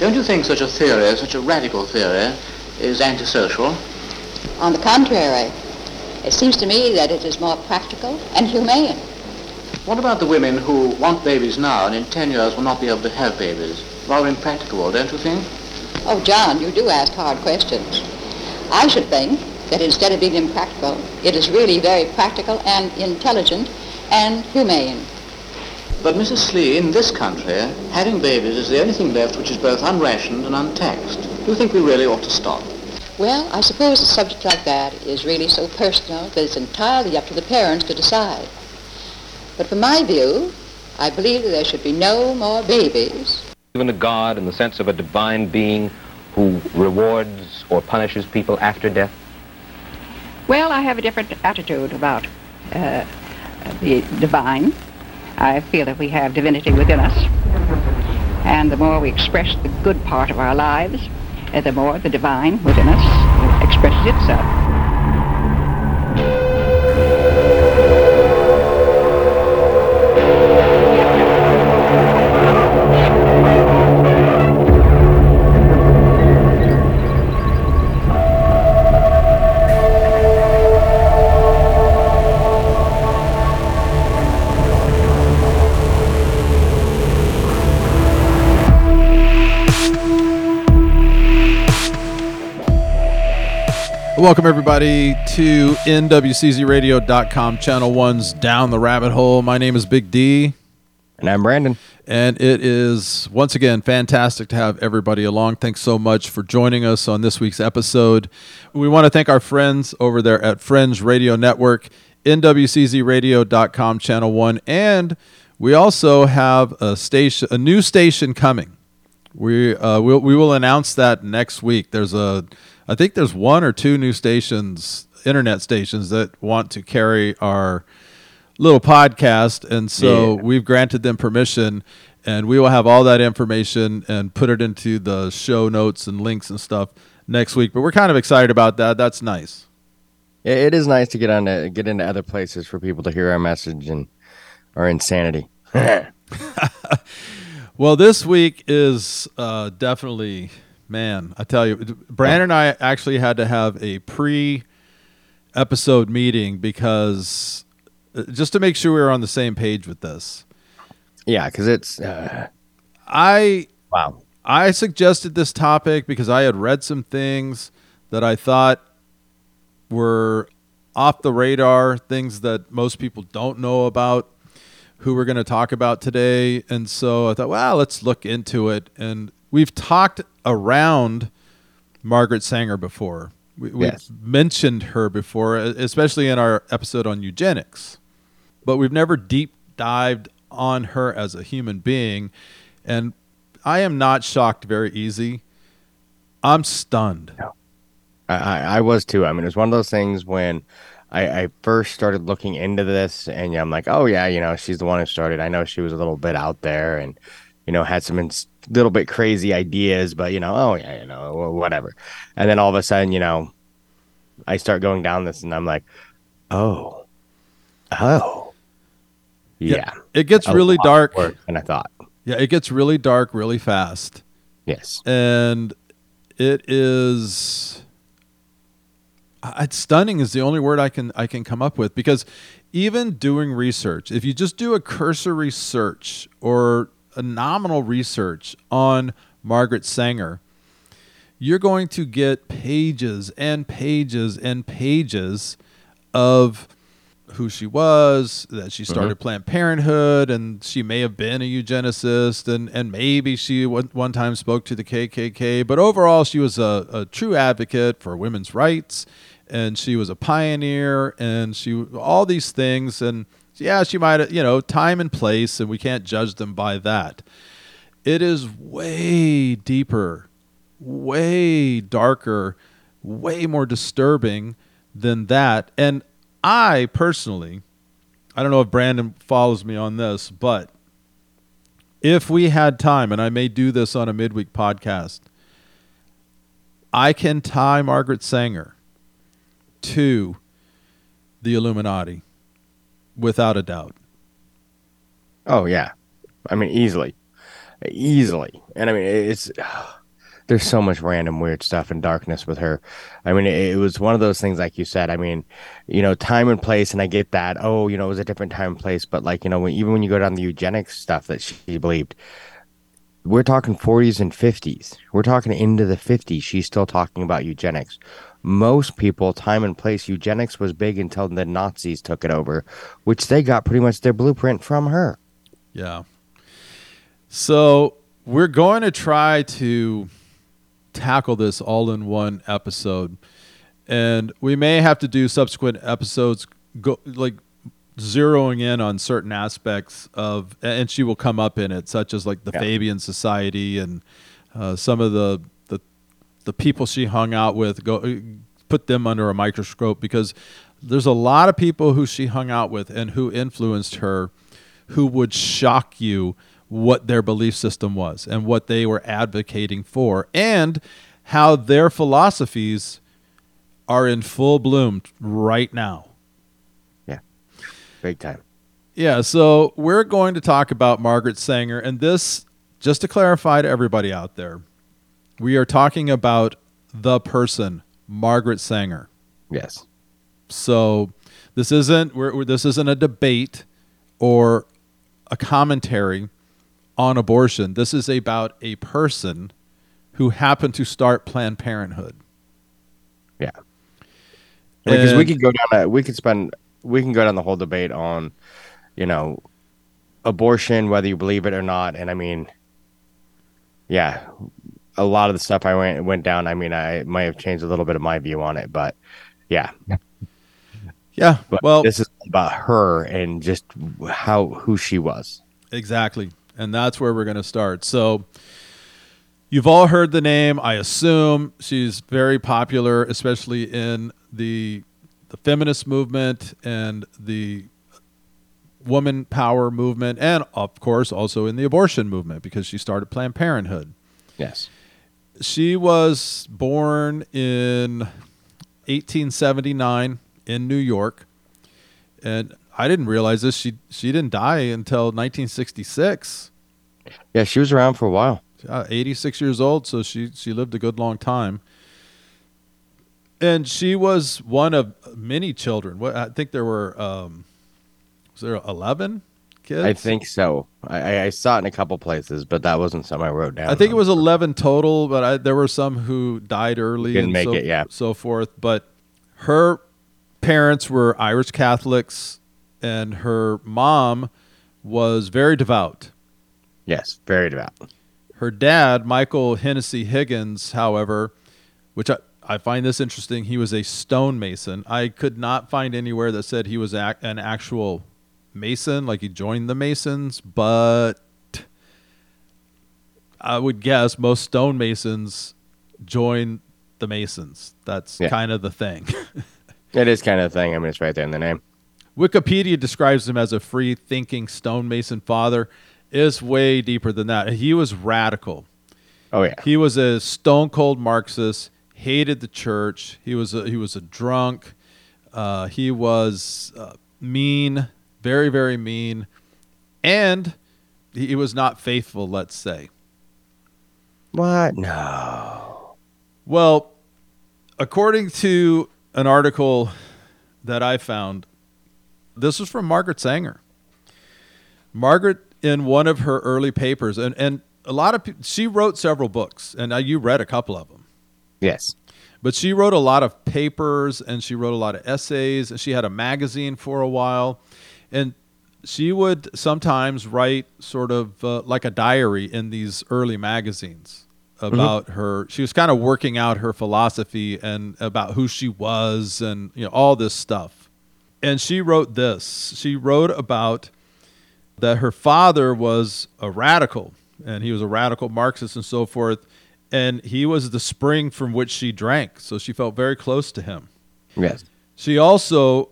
Don't you think such a theory, such a radical theory, is antisocial? On the contrary, it seems to me that it is more practical and humane. What about the women who want babies now and in 10 years will not be able to have babies? Rather impracticable, don't you think? Oh, John, you do ask hard questions. I should think that instead of being impractical, it is really very practical and intelligent and humane. But Mrs. Slee, in this country, having babies is the only thing left which is both unrationed and untaxed. Do you think we really ought to stop? Well, I suppose a subject like that is really so personal that it's entirely up to the parents to decide. But from my view, I believe that there should be no more babies. Even a God in the sense of a divine being who rewards or punishes people after death? Well, I have a different attitude about uh, the divine. I feel that we have divinity within us. And the more we express the good part of our lives, the more the divine within us expresses itself. Welcome, everybody, to NWCZRadio.com, Channel 1's Down the Rabbit Hole. My name is Big D. And I'm Brandon. And it is, once again, fantastic to have everybody along. Thanks so much for joining us on this week's episode. We want to thank our friends over there at Fringe Radio Network, NWCZRadio.com, Channel 1. And we also have a station, a new station coming. We, uh, we'll, we will announce that next week. There's a I think there's one or two new stations, internet stations that want to carry our little podcast, and so yeah. we've granted them permission, and we will have all that information and put it into the show notes and links and stuff next week. But we're kind of excited about that. That's nice. Yeah, it is nice to get on to, get into other places for people to hear our message and our insanity. well, this week is uh, definitely man, I tell you, Brandon and I actually had to have a pre episode meeting because uh, just to make sure we were on the same page with this. Yeah, because it's. Uh, I. Wow. I suggested this topic because I had read some things that I thought were off the radar, things that most people don't know about who we're going to talk about today. And so I thought, well, let's look into it. And we've talked around Margaret Sanger before. We, have yes. mentioned her before, especially in our episode on eugenics, but we've never deep dived on her as a human being. And I am not shocked very easy. I'm stunned. No. I, I was too. I mean, it was one of those things when I, I first started looking into this, and yeah, I'm like, oh yeah, you know, she's the one who started. I know she was a little bit out there, and you know, had some ins- little bit crazy ideas, but you know, oh yeah, you know, whatever. And then all of a sudden, you know, I start going down this, and I'm like, oh, oh, yeah. yeah it gets really dark, and I thought, yeah, it gets really dark really fast. Yes, and it is. It's stunning is the only word I can I can come up with because even doing research, if you just do a cursory search or phenomenal research on Margaret Sanger, you're going to get pages and pages and pages of who she was, that she started mm-hmm. Planned Parenthood, and she may have been a eugenicist, and, and maybe she one, one time spoke to the KKK. But overall, she was a, a true advocate for women's rights, and she was a pioneer, and she all these things. And yeah, she might, you know, time and place, and we can't judge them by that. It is way deeper, way darker, way more disturbing than that. And I personally, I don't know if Brandon follows me on this, but if we had time, and I may do this on a midweek podcast, I can tie Margaret Sanger to the Illuminati without a doubt. Oh yeah, I mean easily. easily. And I mean, it's there's so much random weird stuff and darkness with her. I mean, it, it, was one of those things, like you said. I mean, you know, time and place, and I get that. Oh, you know, it was a different time and place, but like you know, when, even when you go down the eugenics stuff that she believed, we're talking 40s and 50s. We're talking into the 50s. She's still talking about eugenics. Most people, time and place, eugenics was big until the Nazis took it over, which they got pretty much their blueprint from her. Yeah. So we're going to try to tackle this all in one episode. And we may have to do subsequent episodes go like zeroing in on certain aspects of and she will come up in it such as like the yeah. Fabian society and uh, some of the, the people she hung out with go uh, put them under a microscope because there's a lot of people who she hung out with and who influenced her who would shock you what their belief system was and what they were advocating for and how their philosophies are in full bloom right now. Yeah. Big time. Yeah, so we're going to talk about Margaret Sanger and this just to clarify to everybody out there. We are talking about the person Margaret Sanger. Yes. So this isn't we're, this isn't a debate or a commentary on abortion. This is about a person who happened to start Planned Parenthood. Yeah. Because we could go down. A, we could spend. We can go down the whole debate on, you know, abortion, whether you believe it or not. And I mean, yeah, a lot of the stuff I went went down. I mean, I might have changed a little bit of my view on it, but yeah. Yeah. But well, this is about her and just how who she was. Exactly and that's where we're going to start. So, you've all heard the name, I assume. She's very popular, especially in the the feminist movement and the woman power movement, and of course also in the abortion movement because she started Planned Parenthood. Yes. She was born in 1879 in New York. And I didn't realize this. She she didn't die until 1966. Yeah, she was around for a while. Uh, 86 years old, so she she lived a good long time. And she was one of many children. What I think there were um, was there 11 kids? I think so. I, I saw it in a couple places, but that wasn't something I wrote down. I think it was 11 total, but I, there were some who died early. Didn't make so, it, yeah. So forth. But her parents were Irish Catholics, and her mom was very devout Yes, very devout. Her dad, Michael Hennessy Higgins, however, which I, I find this interesting, he was a stonemason. I could not find anywhere that said he was an actual mason, like he joined the Masons, but I would guess most stonemasons join the Masons. That's yeah. kind of the thing. it is kind of the thing. I mean, it's right there in the name. Wikipedia describes him as a free thinking stonemason father is way deeper than that. He was radical. Oh yeah. He was a stone cold Marxist. Hated the church. He was a, he was a drunk. Uh, he was uh, mean, very very mean, and he was not faithful. Let's say. What? No. Well, according to an article that I found, this was from Margaret Sanger. Margaret in one of her early papers, and, and a lot of people, she wrote several books, and you read a couple of them. Yes. But she wrote a lot of papers and she wrote a lot of essays. And she had a magazine for a while. And she would sometimes write sort of uh, like a diary in these early magazines about mm-hmm. her. She was kind of working out her philosophy and about who she was and you know all this stuff. And she wrote this. She wrote about that her father was a radical and he was a radical Marxist and so forth. And he was the spring from which she drank. So she felt very close to him. Yes. She also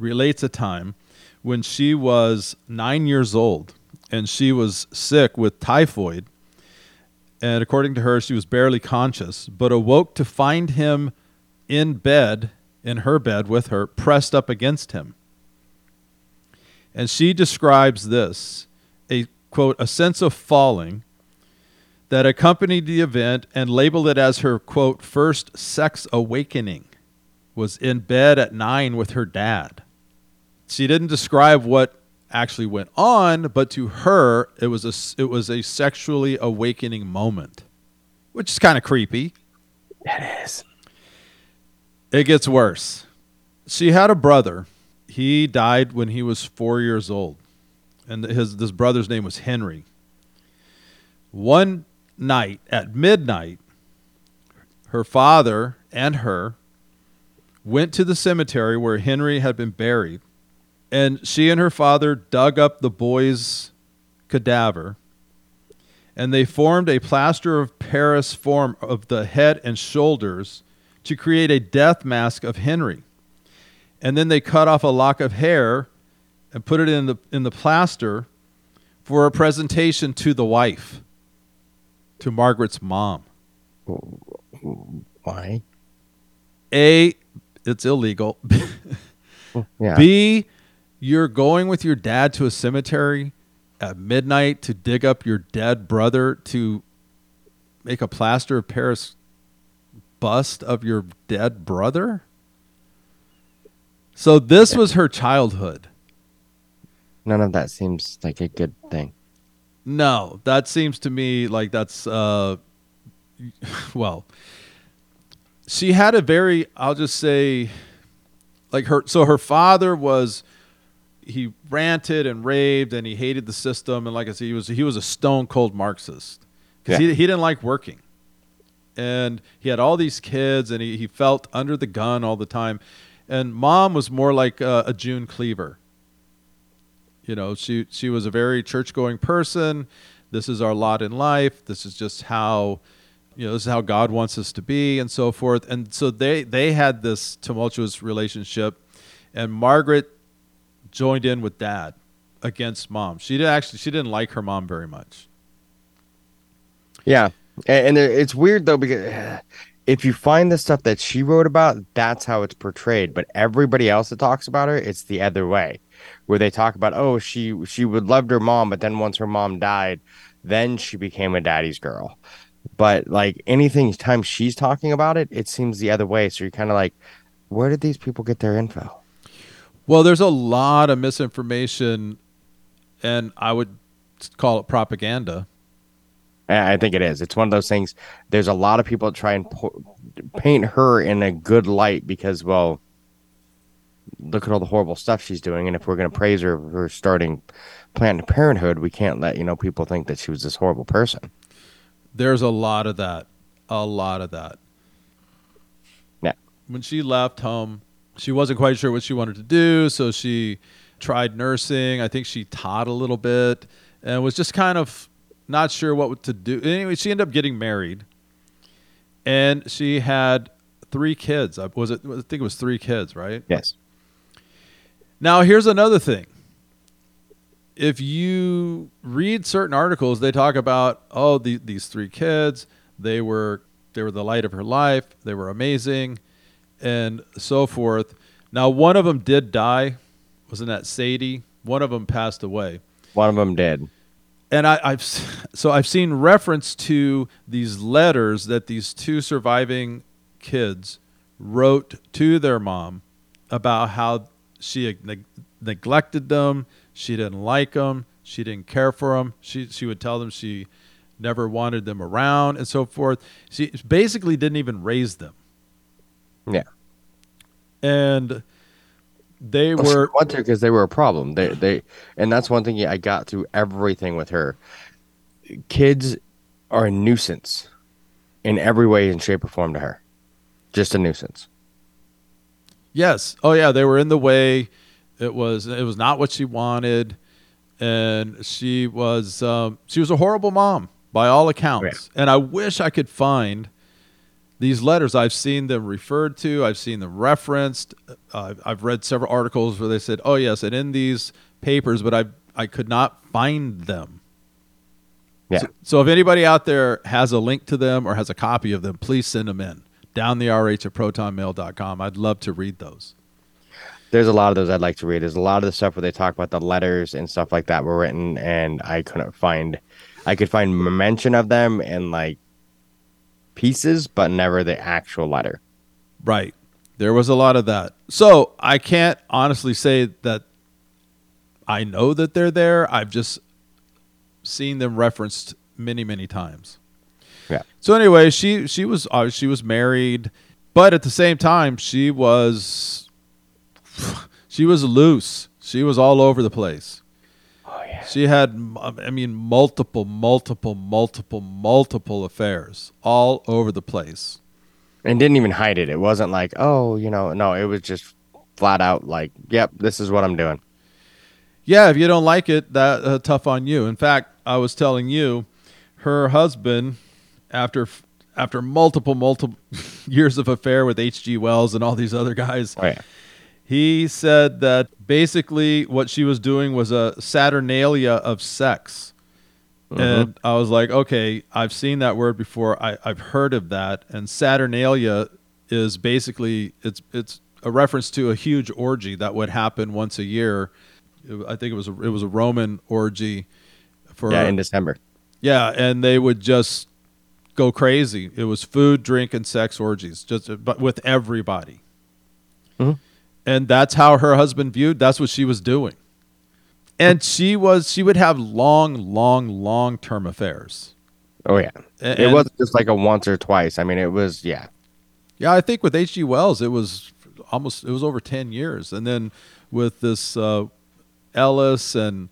relates a time when she was nine years old and she was sick with typhoid. And according to her, she was barely conscious, but awoke to find him in bed, in her bed with her, pressed up against him. And she describes this a quote, a sense of falling that accompanied the event and labeled it as her, quote, first sex awakening, was in bed at nine with her dad. She didn't describe what actually went on, but to her, it was a, it was a sexually awakening moment, which is kind of creepy. It is. It gets worse. She had a brother. He died when he was four years old, and his this brother's name was Henry. One night at midnight, her father and her went to the cemetery where Henry had been buried, and she and her father dug up the boy's cadaver, and they formed a plaster of Paris form of the head and shoulders to create a death mask of Henry. And then they cut off a lock of hair and put it in the in the plaster for a presentation to the wife, to Margaret's mom. Why? A, it's illegal. Yeah. B, you're going with your dad to a cemetery at midnight to dig up your dead brother to make a plaster of Paris bust of your dead brother? So this was her childhood. None of that seems like a good thing. No, that seems to me like that's uh well she had a very I'll just say like her so her father was he ranted and raved and he hated the system and like I said he was he was a stone cold Marxist cuz Yeah. he he didn't like working. And he had all these kids and he, he felt under the gun all the time. And mom was more like uh, a June Cleaver. You know, she she was a very church going person. This is our lot in life. This is just how you know, this is how God wants us to be and so forth. And so they they had this tumultuous relationship and Margaret joined in with dad against mom. She did actually she didn't like her mom very much. Yeah, and, it's weird though because if you find the stuff that she wrote about, that's how it's portrayed. But everybody else that talks about her, it's the other way, where they talk about oh she she would loved her mom, but then once her mom died, then she became a daddy's girl. But like anything time she's talking about it, it seems the other way. So you're kind of like, where did these people get their info? Well, there's a lot of misinformation and I would call it propaganda. I think it is. It's one of those things. There's a lot of people that try and po- paint her in a good light because, well, look at all the horrible stuff she's doing, and if we're going to praise her for starting Planned Parenthood, we can't let you know people think that she was this horrible person. There's a lot of that. A lot of that. Yeah. When she left home, she wasn't quite sure what she wanted to do, so she tried nursing. I think she taught a little bit and was just kind of not sure what to do. Anyway, she ended up getting married. And she had three kids. I- Was it I think it was 3 kids, right? Yes. Now, here's another thing. If you read certain articles, they talk about oh the, these three kids, they were they were the light of her life, they were amazing, and so forth. Now, one of them did die. Wasn't that Sadie? One of them passed away One of them did. and I, I've so I've seen reference to these letters that these two surviving kids wrote to their mom about how she neg- neglected them, she didn't like them, she didn't care for them. She she would tell them she never wanted them around and so forth. She basically didn't even raise them, Yeah. and they Well, were want to because they were a problem. They they and that's one thing I got through everything with her. Kids are a nuisance in every way and shape or form to her. Just a nuisance. Yes. Oh yeah, they were in the way. It was it was not what she wanted, and she was um, she was a horrible mom by all accounts. And I wish I could find these letters. I've seen them referred to. I've seen them referenced. Uh, I've read several articles where they said, "Oh yes," and in these papers, but I I could not find them. Yeah. So, so if anybody out there has a link to them or has a copy of them, please send them in down the rh at protonmail.com. I'd love to read those. there's a lot of those I'd like to read. There's a lot of the stuff where they talk about the letters and stuff like that were written, and I couldn't find, I could find mention of them in like pieces, but never the actual letter. Right. There was a lot of that. So I can't honestly say that I know that they're there. I've just seen them referenced many, many times. Yeah. So anyway, she she was uh, she was married, but at the same time she was she was loose. She was all over the place. She had, I mean, multiple, multiple, multiple, multiple affairs all over the place. And didn't even hide it. It wasn't like, oh, you know, no, it was just flat out like, yep, this is what I'm doing. Yeah, if you don't like it, that uh, tough on you. In fact, I was telling you, her husband, after after multiple, multiple years of affair with H.G. Wells and all these other guys, Oh yeah. He said that basically what she was doing was a saturnalia of sex. And I was like, okay, I've seen that word before. I, I've heard of that. And saturnalia is basically it's it's a reference to a huge orgy that would happen once a year. I think it was a, it was a Roman orgy for Yeah, in December. yeah, and they would just go crazy. It was food, drink, and sex orgies, just but with everybody. Mhm. And that's how her husband viewed. That's what she was doing. And she was she would have long, long, long term affairs. Oh yeah. A- it wasn't just like a once or twice. I mean, it was yeah. Yeah, I think with H.G. Wells, it was almost it was over ten years, and then with this uh, Ellis and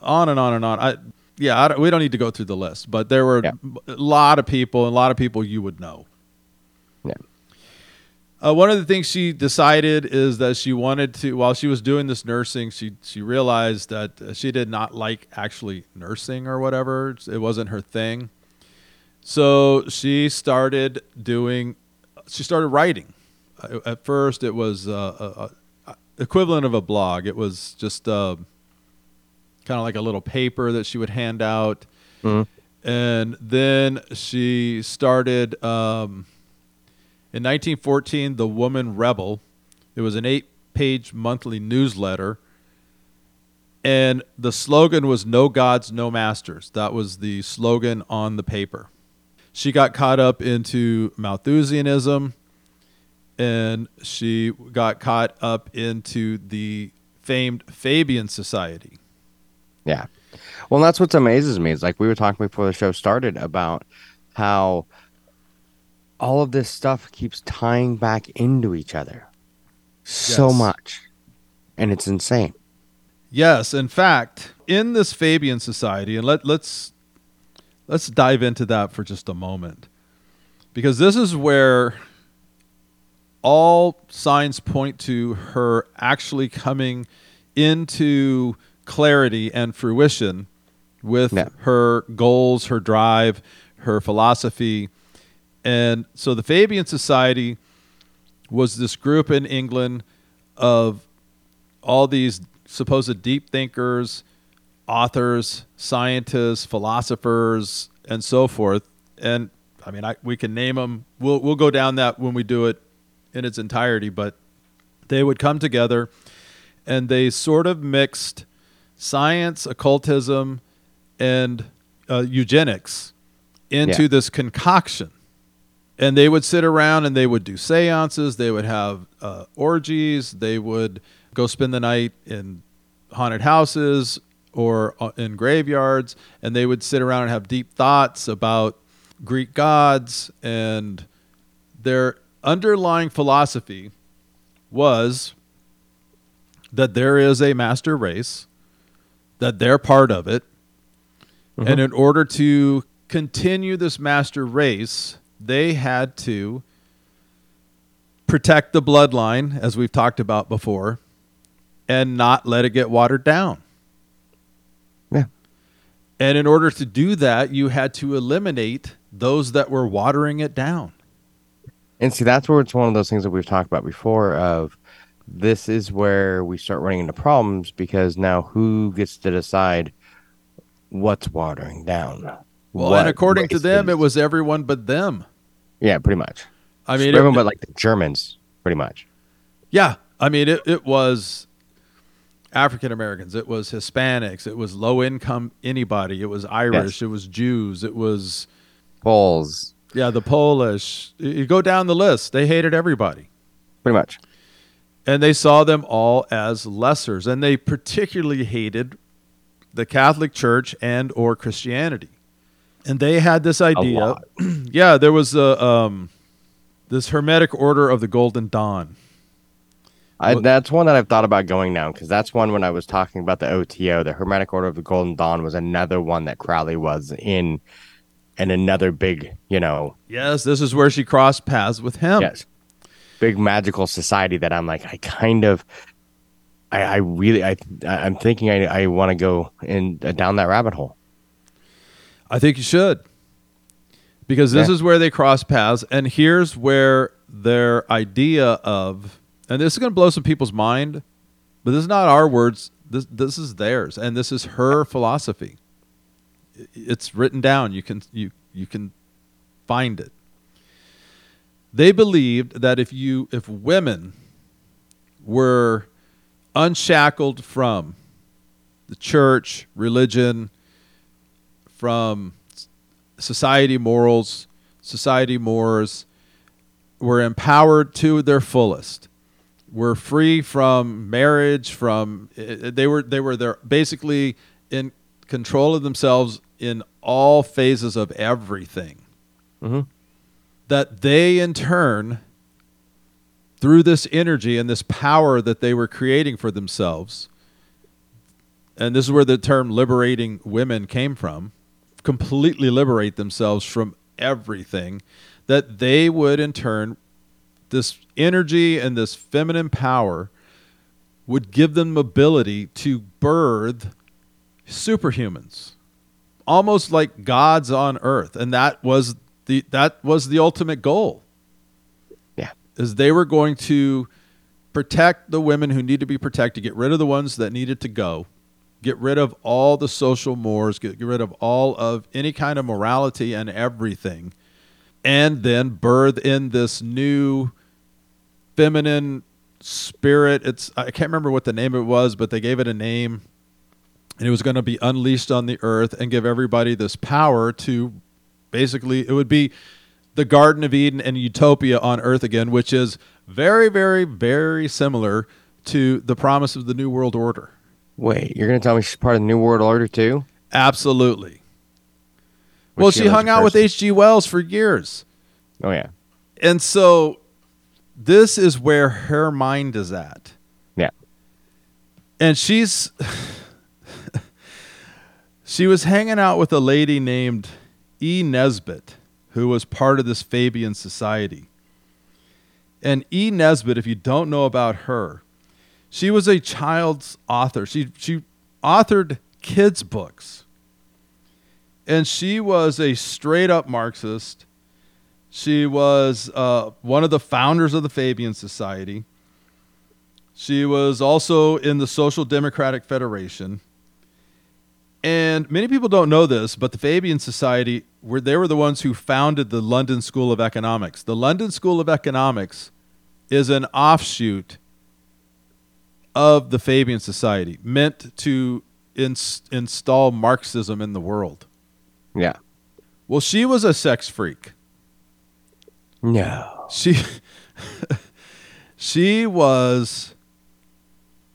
on and on and on. I yeah, I don't, we don't need to go through the list, but there were Yeah. a lot of people, a lot of people you would know. Uh, one of the things she decided is that she wanted to, while she was doing this nursing, she she realized that uh, she did not like actually nursing or whatever. It wasn't her thing. So she started doing, she started writing. Uh, At first, it was uh, a, a, equivalent of a blog. It was just uh, kind of like a little paper that she would hand out, Mhm. and then she started. Um, in 1914, The Woman Rebel. It was an eight page monthly newsletter. And the slogan was No Gods, No Masters. That was the slogan on the paper. She got caught up into Malthusianism and she got caught up into the famed Fabian Society. Yeah. Well, that's what amazes me. It's like we were talking before the show started about how all of this stuff keeps tying back into each other so Yes. much. And it's insane. Yes, in fact, in this Fabian Society, and let, let's let's dive into that for just a moment, because this is where all signs point to her actually coming into clarity and fruition with Yeah. her goals, her drive, her philosophy. And so the Fabian Society was this group in England of all these supposed deep thinkers, authors, scientists, philosophers, and so forth. And I mean, I, we can name them. We'll we'll go down that when we do it in its entirety. But they would come together, and they sort of mixed science, occultism, and uh, eugenics into Yeah. this concoction. And they would sit around and they would do seances. They would have uh, orgies. They would go spend the night in haunted houses or uh, in graveyards. And they would sit around and have deep thoughts about Greek gods. And their underlying philosophy was that there is a master race, that they're part of it. And in order to continue this master race, they had to protect the bloodline, as we've talked about before, and not let it get watered down. Yeah. And in order to do that, you had to eliminate those that were watering it down. And see, that's where it's one of those things that we've talked about before of this is where we start running into problems because now who gets to decide what's watering down? Well, and according to them, it was everyone but them. Yeah, pretty much. I mean, everyone it- but like the Germans, pretty much. Yeah, I mean, it, it was African Americans, it was Hispanics, it was low income anybody, it was Irish, Yes. it was Jews, it was Bulls, yeah, the Polish. You- You go down the list, they hated everybody. pretty much. And they saw them all as lessers, and they particularly hated the Catholic Church and or Christianity. And they had this idea. yeah, there was a um, this Hermetic Order of the Golden Dawn. I, that's one that I've thought about going down because that's one when I was talking about the OTO, the Hermetic Order of the Golden Dawn was another one that Crowley was in, and another big, you know, Yes, this is where she crossed paths with him. yes, big magical society that I'm like, I kind of, I, I really, I, I'm thinking I, I want to go in uh, down that rabbit hole. I think you should. Because this Yeah. is where they cross paths, and here's where their idea of, and this is going to blow some people's mind, but this is not our words. This this is theirs, and this is her philosophy. It's written down. You can you you can find it. They believed that if you if women were unshackled from the church, religion, from society morals, society mores, were empowered to their fullest. Were free from marriage, from they were they were there basically in control of themselves in all phases of everything. Mhm. That they in turn through this energy and this power that they were creating for themselves and this is where the term liberating women came from completely liberate themselves from everything that they would in turn this energy and this feminine power would give them ability to birth superhumans almost like gods on earth and that was the that was the ultimate goal Yeah. is they were going to protect the women who need to be protected get rid of the ones that needed to go get rid of all the social mores get, get rid of all of any kind of morality and everything and then birth in this new feminine spirit. It's i can't remember what the name it was but they gave it a name and it was going to be unleashed on the earth and give everybody this power to basically it would be the garden of eden and utopia on earth again which is very very very similar to the promise of the new world order Wait, you're gonna tell me she's part of the New World Order too? absolutely Was well she she hung out with hg wells for years Oh yeah, and so this is where her mind is at yeah. and she's she was hanging out with a lady named E. Nesbit, who was part of this Fabian society. And E. Nesbit, if you don't know about her, she was a child's author. She she authored kids' books. And she was a straight up Marxist. She was uh, one of the founders of the Fabian Society. She was also in the Social Democratic Federation. And many people don't know this, but the Fabian Society were they were the ones who founded the London School of Economics. The London School of Economics is an offshoot of the Fabian Society, meant to ins- install Marxism in the world. Yeah. Well, she was a sex freak. No. She she was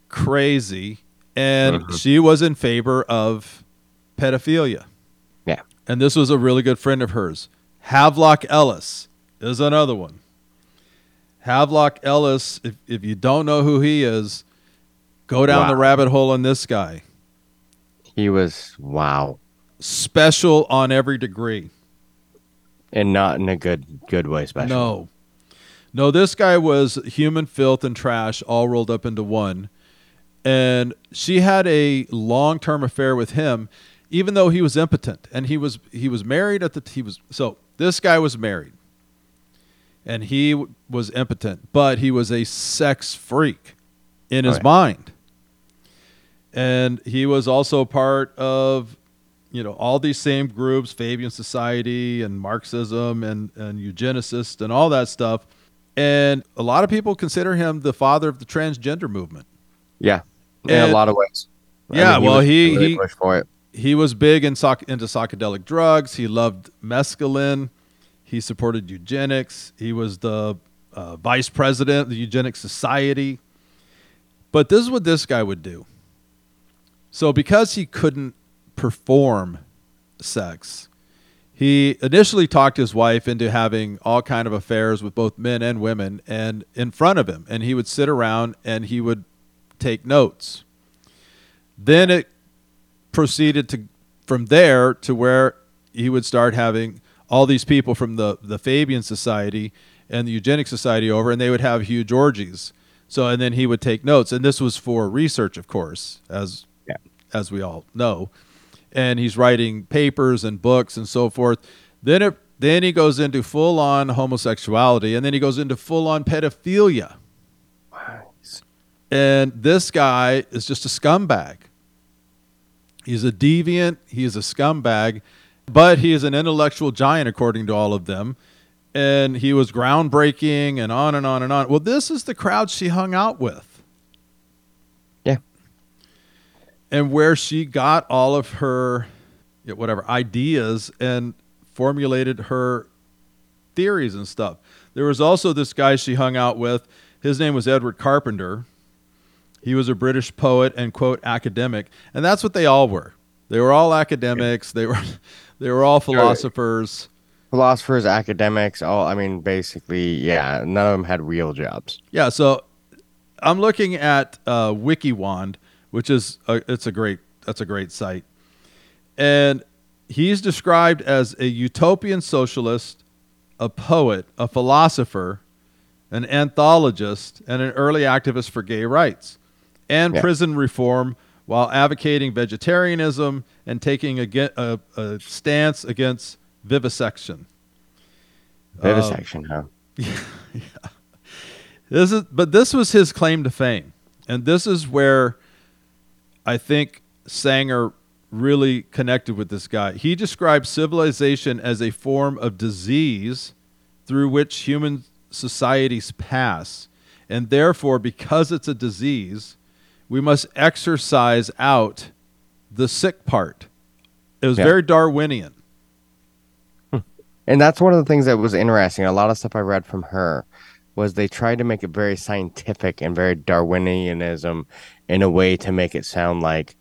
crazy and Mhm. she was in favor of pedophilia. Yeah. And this was a really good friend of hers. Havelock Ellis is another one. Havelock Ellis, if, if you don't know who he is, go down the rabbit hole on this guy. He was wow, Special on every degree. and not in a good good way. Special. No. No, this guy was human filth and trash all rolled up into one. And she had a long-term affair with him even though he was impotent and he was he was married at the he was so this guy was married. And he was impotent, but he was a sex freak in his mind. And he was also part of you know all these same groups fabian society and marxism and, and eugenicists and all that stuff And a lot of people consider him the father of the transgender movement. Yeah, in And- a lot of ways. Yeah, well, was he- really he- pushed for it. He was big in psych- into psychedelic drugs. He loved mescaline. He supported eugenics. He was the uh, vice president of the Eugenics Society. But this is what this guy would do. So, because he couldn't perform sex, he initially talked his wife into having all kind of affairs with both men and women, and in front of him, and he would sit around and he would take notes. Then it proceeded to from there to where he would start having all these people from the the Fabian Society and the Eugenic Society over, and they would have huge orgies. So, and then he would take notes, and this was for research, of course, as. As we all know. And he's writing papers and books and so forth. Then it then he goes into full on homosexuality, and then he goes into full on pedophilia. And this guy is just a scumbag. He's a deviant. He is a scumbag, but he is an intellectual giant, according to all of them. And he was groundbreaking and on and on and on. Well, this is the crowd she hung out with. Yeah. And where she got all of her, whatever, ideas and formulated her theories and stuff. There was also this guy she hung out with. His name was Edward Carpenter. He was a British poet and quote academic, and that's what they all were. They were all academics. They were they were all philosophers. Philosophers, academics, all I mean, basically, yeah, none of them had real jobs. Yeah, so I'm looking at uh, WikiWand, which is a, it's a great that's a great site, and he's described as a utopian socialist, a poet, a philosopher, an anthologist, and an early activist for gay rights and Yeah. prison reform, while advocating vegetarianism and taking a, a, a stance against vivisection. Vivisection, um, huh? yeah. This is, but this was his claim to fame, and this is where I think Sanger really connected with this guy. He described civilization as a form of disease through which human societies pass, and therefore, because it's a disease, we must exercise out the sick part. It was Yeah. very Darwinian. Hmm. And that's one of the things that was interesting. A lot of stuff I read from her was they tried to make it very scientific and very Darwinianism in a way to make it sound like,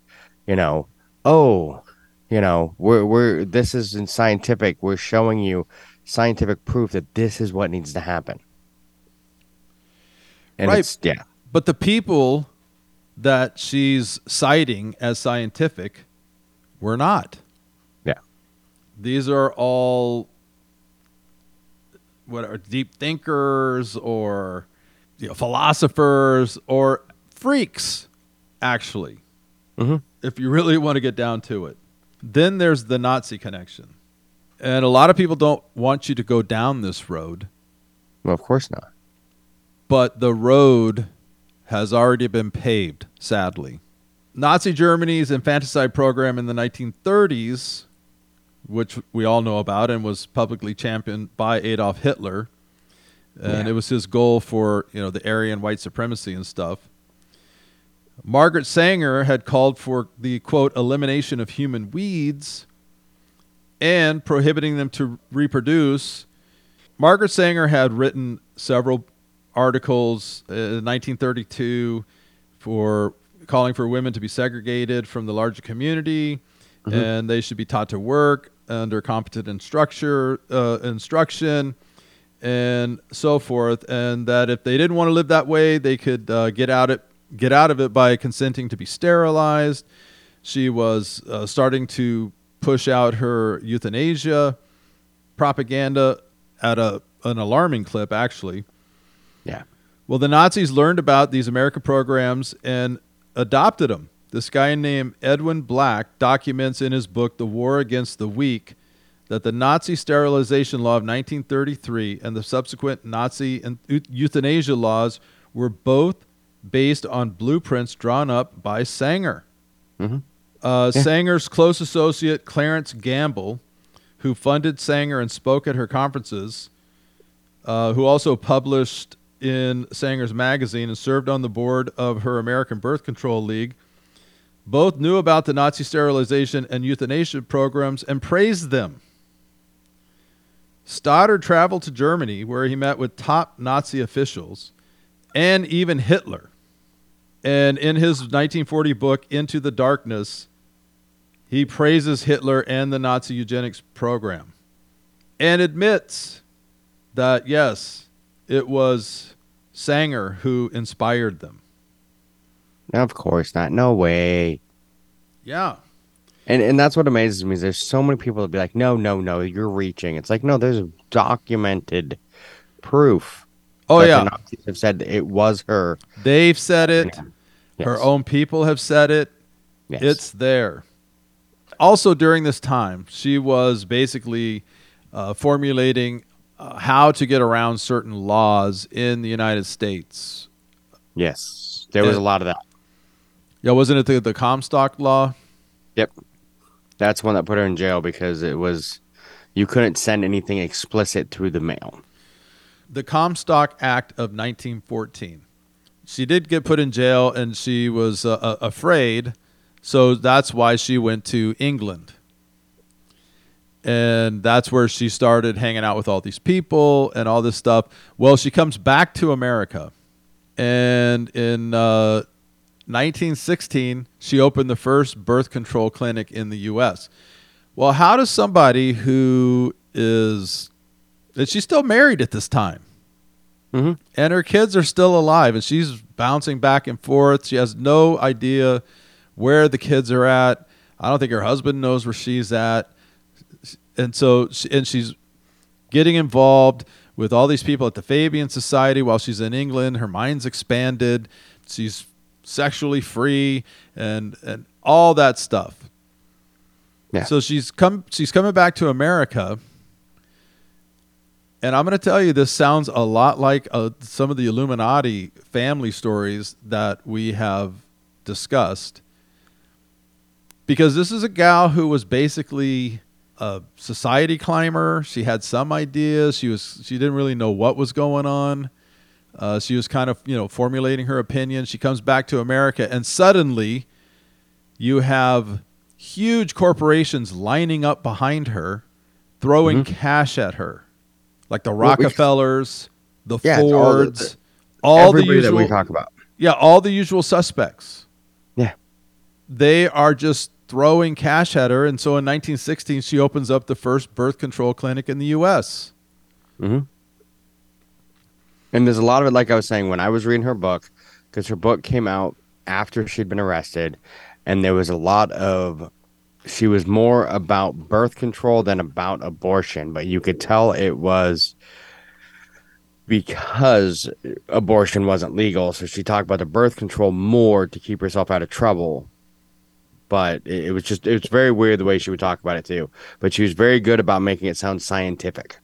you know, oh, you know, we're we're this isn't scientific. We're showing you scientific proof that this is what needs to happen. And Right. it's yeah. But the people that she's citing as scientific were not. Yeah. These are all what are deep thinkers or you know, philosophers or freaks, actually. Mhm. If you really want to get down to it. Then there's the Nazi connection. And a lot of people don't want you to go down this road Well, of course not. but the road has already been paved, sadly. Nazi Germany's infanticide program in the 1930s, which we all know about and was publicly championed by Adolf Hitler, and Yeah. it was his goal for you know the Aryan white supremacy and stuff. Margaret Sanger had called for the quote elimination of human weeds and prohibiting them to reproduce. Margaret Sanger had written several articles in 1932 for calling for women to be segregated from the larger community and they should be taught to work under competent instructure, uh, instruction and so forth and that if they didn't want to live that way they could uh, get out it get out of it by consenting to be sterilized she was uh, starting to push out her euthanasia propaganda at a an alarming clip actually Yeah. well, the Nazis learned about these America programs and adopted them. This guy named Edwin Black documents in his book, The War Against the Weak, that the Nazi sterilization law of 1933 and the subsequent Nazi and euthanasia laws were both based on blueprints drawn up by Sanger. Mhm. Uh, Yeah. Sanger's close associate, Clarence Gamble, who funded Sanger and spoke at her conferences, uh, who also published in Sanger's magazine and served on the board of her American Birth Control League, both knew about the Nazi sterilization and euthanasia programs and praised them. Stoddard traveled to Germany, where he met with top Nazi officials and even Hitler. And in his 1940 book, Into the Darkness, he praises Hitler and the Nazi eugenics program and admits that, yes, it was Sanger who inspired them. Of course not. No way. Yeah. And and that's what amazes me there's so many people that be like, no, no, no, you're reaching. It's like, no, there's documented proof. Oh, yeah. have said it was her. They've said it. Yes. Her own people have said it. Yes. It's there. Also, during this time, she was basically uh, formulating uh, how to get around certain laws in the United States. yes. There was Yeah. a lot of that. Yeah, wasn't it the, the Comstock law? Yep. That's one that put her in jail because it was you couldn't send anything explicit through the mail. The Comstock Act of 1914. She did get put in jail and she was uh, uh, afraid, so that's why she went to England. And that's where she started hanging out with all these people and all this stuff. Well, she comes back to America. And in uh, 1916, she opened the first birth control clinic in the U.S. Well, how does somebody who is, and she's still married at this time, Mhm. and her kids are still alive, and she's bouncing back and forth. She has no idea where the kids are at. I don't think her husband knows where she's at, and so and she's getting involved with all these people at the Fabian Society while she's in England. Her mind's expanded. She's sexually free and and all that stuff. Yeah. So she's come she's coming back to America. And I'm going to tell you this sounds a lot like uh, some of the Illuminati family stories that we have discussed. Because this is a gal who was basically a society climber. She had some ideas. She was she didn't really know what was going on. Uh, she was kind of you know formulating her opinion. She comes back to America, and suddenly, you have huge corporations lining up behind her, throwing cash at her, like the. We- Rockefellers, the Yeah, it's all the- Fords, all the usual that we talk about. yeah, all the usual suspects. Yeah. They are just throwing cash at her. And so in 1916, she opens up the first birth control clinic in the U.S. Mm-hmm. And there's a lot of it, like I was saying, when I was reading her book, because her book came out after she'd been arrested, and there was a lot of. She was more about birth control than about abortion, but you could tell it was because abortion wasn't legal. So she talked about the birth control more to keep herself out of trouble. But it, it was just, it was very weird the way she would talk about it too. But she was very good about making it sound scientific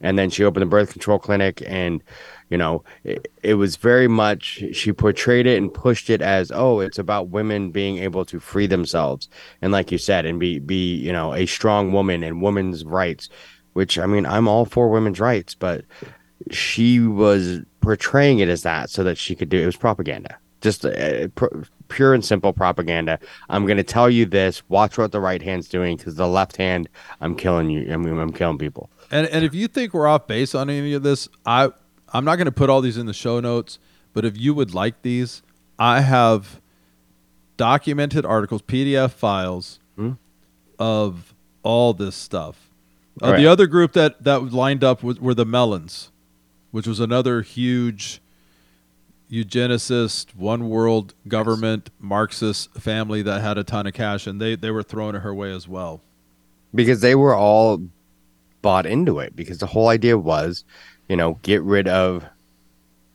and then she opened a birth control clinic and you know it, it was very much she portrayed it and pushed it as oh it's about women being able to free themselves. And like you said and be be you know a strong woman and women's rights which i mean i'm all for women's rights but she was portraying it as that so that she could do it was propaganda. Just uh, pr- pure and simple propaganda. I'm going to tell you this watch what the right hand's doing because the left hand i'm killing you i mean i'm killing people. And and if you think we're off base on any of this, I I'm not going to put all these in the show notes. But if you would like these, I have documented articles, PDF files Hmm. of all this stuff. Uh, Right. The other group that that lined up was, were the Mellons, which was another huge eugenicist, one world government Marxist family that had a ton of cash, and they they were thrown it her way as well. because they were all bought into it because the whole idea was you know get rid of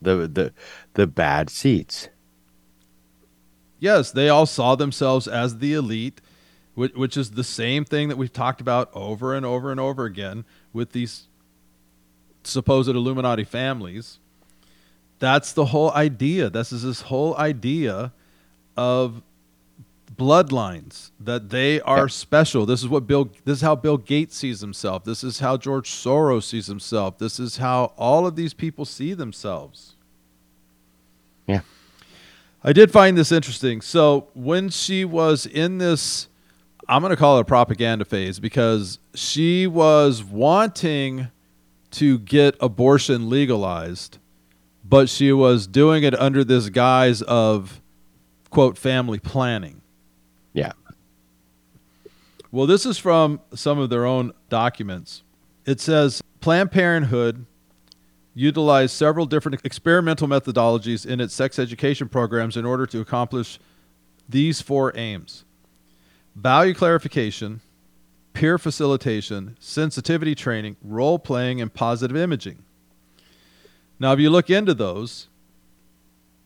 the the the bad seats Yes, they all saw themselves as the elite, which, which is the same thing that we've talked about over and over and over again with these supposed Illuminati families. That's the whole idea. This is this whole idea of bloodlines that they are Yep. special. This is what Bill this is how Bill Gates sees himself. This is how George Soros sees himself. This is how all of these people see themselves. Yeah. I did find this interesting. So when she was in this I'm going to call it a propaganda phase because she was wanting to get abortion legalized, but she was doing it under this guise of quote family planning. Well, this is from some of their own documents. It says Planned Parenthood utilized several different experimental methodologies in its sex education programs in order to accomplish these four aims value clarification, peer facilitation, sensitivity training, role playing, and positive imaging. Now, if you look into those,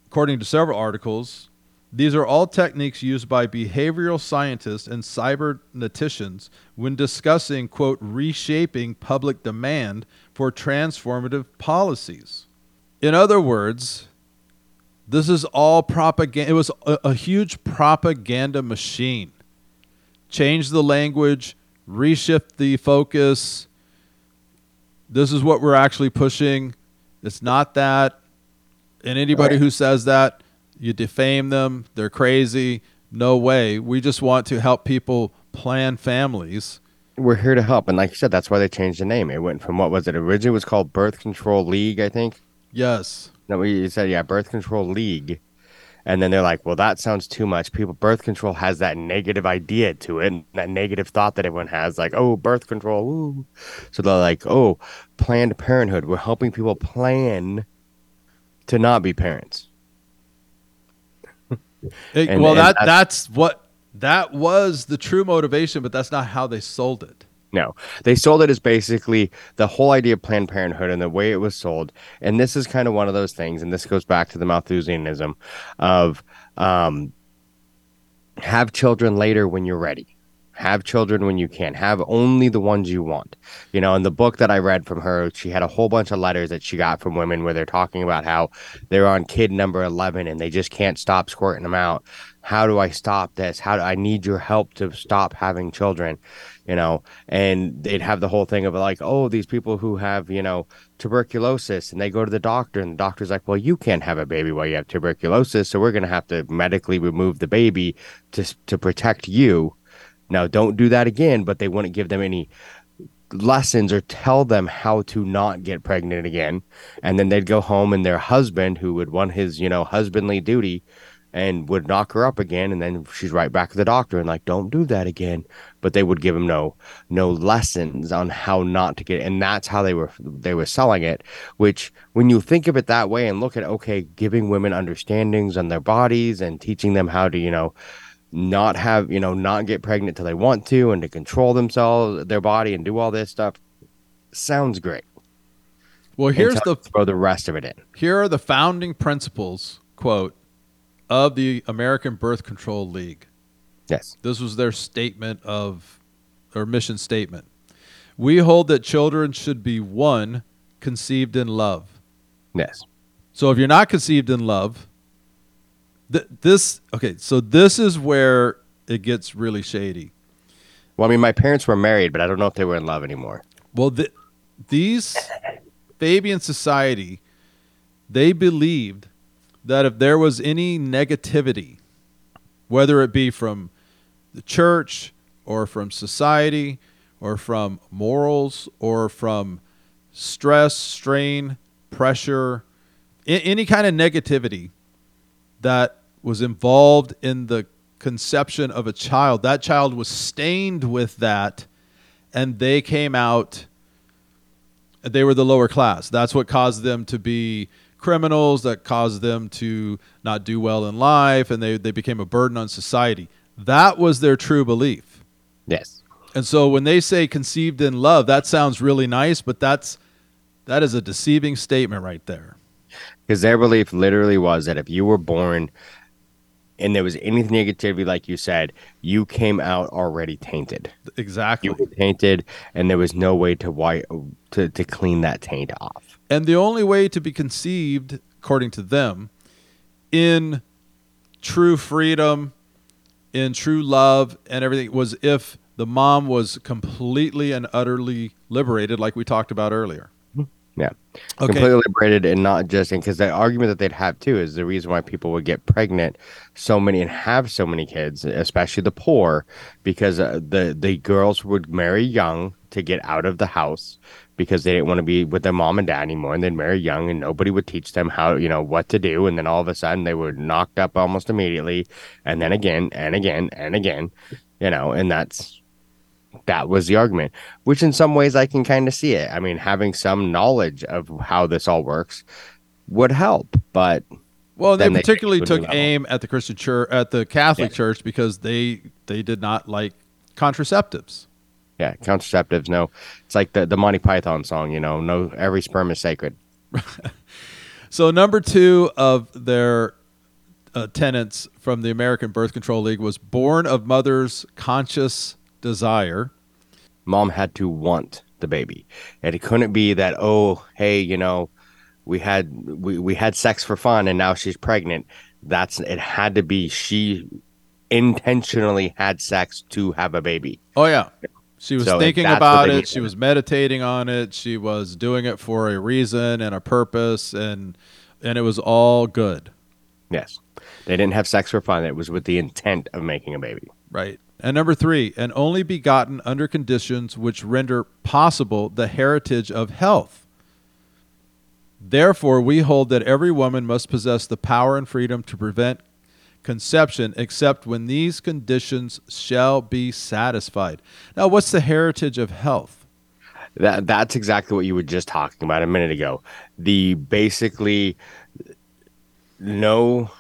according to several articles, these are all techniques used by behavioral scientists and cyberneticians when discussing, quote, reshaping public demand for transformative policies. In other words, this is all propaganda. It was a, a huge propaganda machine. Change the language, reshift the focus. This is what we're actually pushing. It's not that. And anybody Right. who says that, you defame them. They're crazy. No way. We just want to help people plan families. We're here to help, and like you said, that's why they changed the name. It went from what was it originally was called Birth Control League, I think. Yes. No, you said yeah, Birth Control League, and then they're like, well, that sounds too much. People, birth control has that negative idea to it, and that negative thought that everyone has, like, oh, birth control, ooh. So they're like, oh, Planned Parenthood. We're helping people plan to not be parents. It- And- well, and that that's- that's what that was the true motivation, but that's not how they sold it. No, they sold it as basically the whole idea of Planned Parenthood and the way it was sold. And this is kind of one of those things, and this goes back to the Malthusianism of um, have children later when you're ready. Have children when you can. Have only the ones you want. You know, in the book that I read from her, she had a whole bunch of letters that she got from women where they're talking about how they're on kid number 11 and they just can't stop squirting them out. How do I stop this? How do I need your help to stop having children? You know, and they'd have the whole thing of like, oh, these people who have, you know, tuberculosis and they go to the doctor and the doctor's like, well, you can't have a baby while you have tuberculosis. So we're going to have to medically remove the baby to, to protect you. Now, don't do that again, but they wouldn't give them any lessons or tell them how to not get pregnant again. And then they'd go home and their husband, who would want his, you know, husbandly duty, and would knock her up again. And then she's right back to the doctor and like, don't do that again. But they would give him no, no lessons on how not to get. And that's how they were, they were selling it. Which, when you think of it that way and look at okay, giving women understandings on their bodies and teaching them how to, you know, not have you know not get pregnant till they want to and to control themselves their body and do all this stuff sounds great Well, here's the throw the rest of it in here are the founding principles quote of the American Birth Control League. yes This was their statement of or mission statement. We hold that children should be one conceived in love. yes So if you're not conceived in love, th- this okay. So this is where it gets really shady. well i mean my parents were married but i don't know if they were in love anymore Well, th- these Fabian society, they believed that if there was any negativity, whether it be from the church or from society or from morals or from stress, strain, pressure, a- any kind of negativity that was involved in the conception of a child, that child was stained with that and they came out they were the lower class. That's what caused them to be criminals that caused them to not do well in life and they, they became a burden on society. That was their true belief. Yes. And so when they say conceived in love that sounds really nice but that's that is a deceiving statement right there because their belief literally was that if you were born and there was any negativity like you said you came out already tainted. Exactly. You were tainted and there was no way to white to, to clean that taint off. And the only way to be conceived, according to them, in true freedom, in true love and everything was if the mom was completely and utterly liberated, like we talked about earlier. Yeah. Okay. Completely liberated and not just because the argument that they'd have too is the reason why people would get pregnant so many and have so many kids, especially the poor, because uh, the the girls would marry young to get out of the house because they didn't want to be with their mom and dad anymore and they'd marry young and nobody would teach them how you know what to do and then all of a sudden they were knocked up almost immediately and then again and again and again you know and that's that was the argument which in some ways i can kind of see it i mean having some knowledge of how this all works would help but Well, they they particularly take it to a took aim at the Christian church, at the Catholic Yeah. Church, because they they did not like contraceptives. yeah contraceptives no it's like the the monty python song you know no every sperm is sacred So number two of their uh, tenants from the American Birth Control League was born of mother's conscious desire. mom had to want the baby and it couldn't be that oh hey you know we had we, we had sex for fun and now she's pregnant that's it had to be she intentionally had sex to have a baby Oh yeah. She was So, thinking about it. She was meditating on it. She was doing it for a reason and a purpose and and it was all good. yes they didn't have sex for fun it was with the intent of making a baby Right. And number three, and only begotten under conditions which render possible the heritage of health. Therefore, we hold that every woman must possess the power and freedom to prevent conception except when these conditions shall be satisfied. Now, what's the heritage of health? That that's exactly what you were just talking about a minute ago. The basically no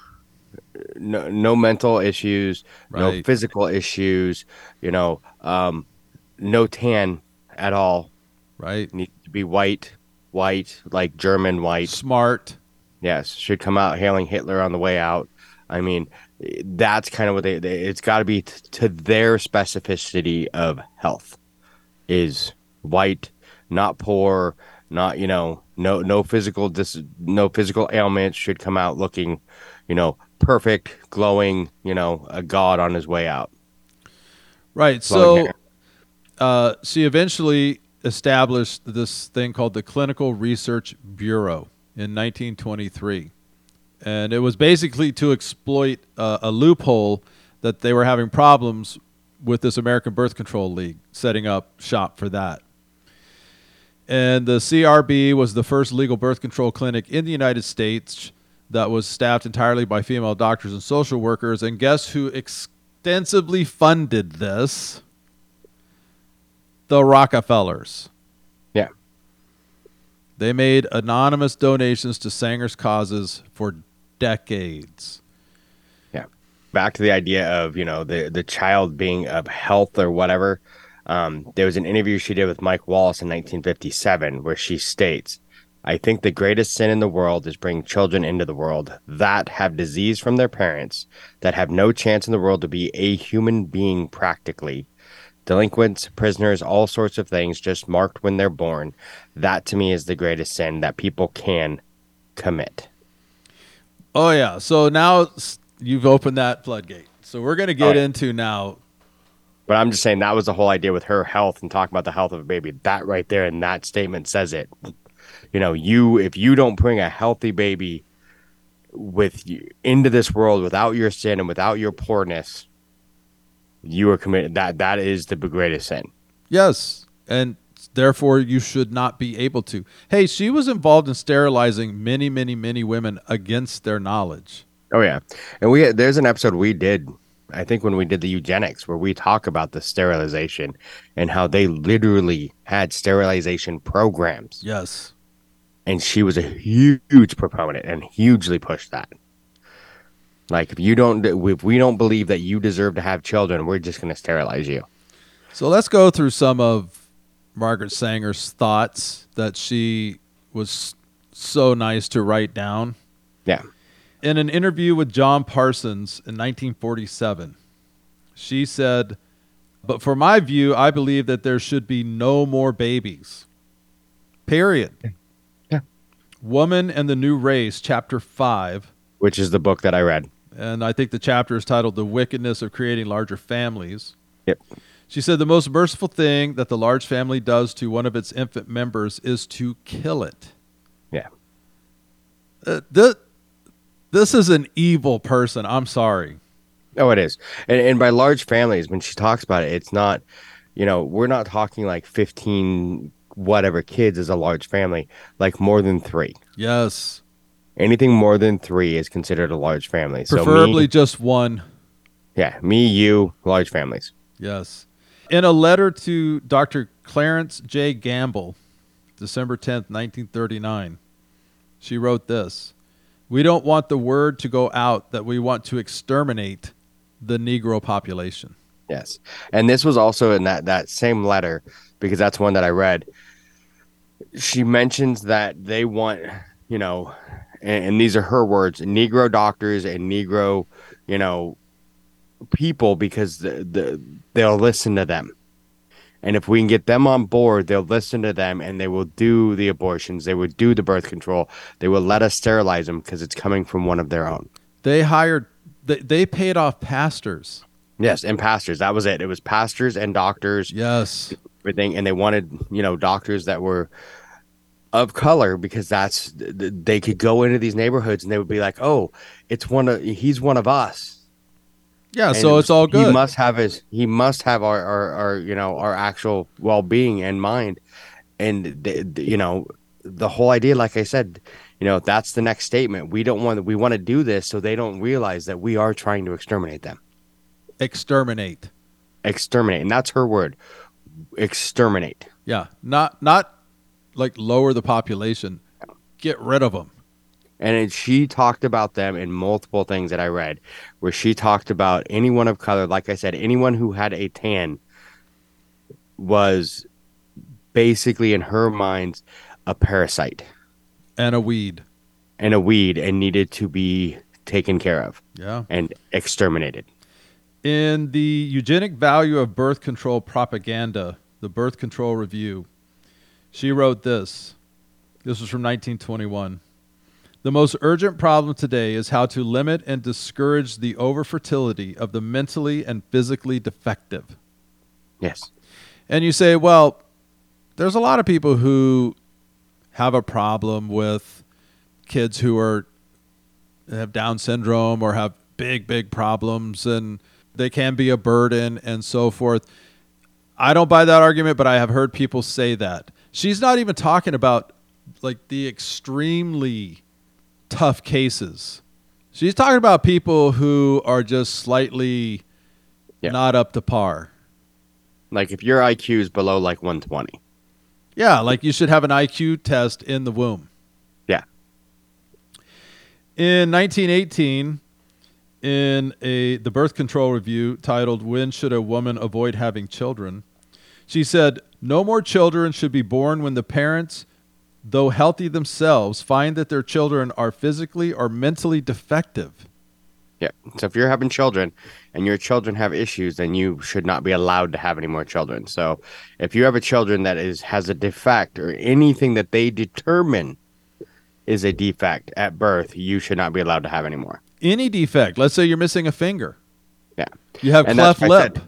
no, no mental issues, no physical issues, you know, um, no tan at all. Right? Need to be white, white, like German white. Smart. Yes, should come out hailing Hitler on the way out. I mean, that's kind of what they, they it's got to be t- to their specificity of health is white, not poor, not, you know, no no physical dis, no physical ailments should come out looking, you know, perfect, glowing, you know, a god on his way out. Right. So uh, she eventually established this thing called the Clinical Research Bureau in 1923. And it was basically to exploit uh, a loophole that they were having problems with this American Birth Control League, setting up shop for that. And the CRB was the first legal birth control clinic in the United States that was staffed entirely by female doctors and social workers. And guess who extensively funded this? The Rockefellers. Yeah. They made anonymous donations to Sanger's causes for decades. Yeah. Back to the idea of you know the the child being of health or whatever. Um, there was an interview she did with Mike Wallace in 1957 where she states, "I think the greatest sin in the world is bringing children into the world that have disease from their parents, that have no chance in the world to be a human being practically." Delinquents, prisoners, all sorts of things just marked when they're born. That to me is the greatest sin that people can commit. Oh yeah. So now you've opened that floodgate. So we're going to get Oh, into now. But I'm just saying that was the whole idea with her health and talking about the health of a baby. That right there in that statement says it. You know, you if you don't bring a healthy baby with you into this world without your sin and without your poorness, you are committed. That that is the greatest sin. Yes, and therefore you should not be able to. Hey, she was involved in sterilizing many, many, many women against their knowledge. Oh yeah, and we there's an episode we did. I think when we did the eugenics, where we talk about the sterilization and how they literally had sterilization programs. Yes. And she was a huge proponent and hugely pushed that. Like if you don't, if we don't believe that you deserve to have children, we're just going to sterilize you. So let's go through some of Margaret Sanger's thoughts that she was so nice to write down. Yeah, In an interview with John Parsons in 1947, she said, But for my view, I believe that there should be no more babies. Period. Woman and the New Race, Chapter 5. which is the book that I read. And I think the chapter is titled The Wickedness of Creating Larger Families. Yep. She said the most merciful thing that the large family does to one of its infant members is to kill it. Yeah. Uh, th- this is an evil person. I'm sorry. Oh, it is. And, and by large families, when she talks about it, it's not, you know, we're not talking like 15 whatever kids is a large family, like more than three. Yes. Anything more than three is considered a large family. Preferably so me, just one. yeah, me, you, large families. Yes. In a letter to Dr. Clarence J. Gamble, December 10th, 1939, she wrote this We don't want the word to go out that we want to exterminate the Negro population. Yes. And this was also in that, that same letter, because that's one that I read. She mentions that they want, you know, and, and these are her words Negro doctors and Negro, you know, people because the, the they'll listen to them. And if we can get them on board, they'll listen to them and they will do the abortions. They will do the birth control. They will let us sterilize them because it's coming from one of their own. They hired, they, they paid off pastors. Yes, and pastors. That was it. It was pastors and doctors, Yes. everything, and they wanted you know doctors that were of color because that's th- th- they could go into these neighborhoods and they would be like, oh, it's one of he's one of us. Yeah, And so it it's all good. He must have his he must have our our, our you know our actual well being in mind, and th- th- you know the whole idea, like I said, you know that's the next statement. We don't want we want to do this so they don't realize that we are trying to exterminate them. Exterminate. Exterminate, and that's her word. Exterminate. Yeah. Not, not like lower the population, get rid of them. And she talked about them in multiple things that I read, where she talked about anyone of color. Like I said, anyone who had a tan was basically, in her mind, a parasite And a weed. and a weed and needed to be taken care of Yeah. and exterminated. In the eugenic value of birth control propaganda, the Birth Control Review, she wrote this. This was from 1921. The most urgent problem today is how to limit and discourage the overfertility of the mentally and physically defective. Yes. And you say, well, there's a lot of people who have a problem with kids who are have Down syndrome or have big, big problems and they can be a burden and so forth. I don't buy that argument, but I have heard people say that. She's not even talking about like the extremely tough cases. She's talking about people who are just slightly Yeah. not up to par. Like if your IQ is below like 120. Yeah, like you should have an IQ test in the womb. Yeah. In 1918, in a the birth control review titled "When Should a Woman Avoid Having Children," she said, "No more children should be born when the parents, though healthy themselves, find that their children are physically or mentally defective." Yeah. So if you're having children and your children have issues, then you should not be allowed to have any more children. So if you have a children that is has a defect or anything that they determine is a defect at birth, you should not be allowed to have any more. Any defect, let's say you're missing a finger, Yeah. you have And cleft lip. said-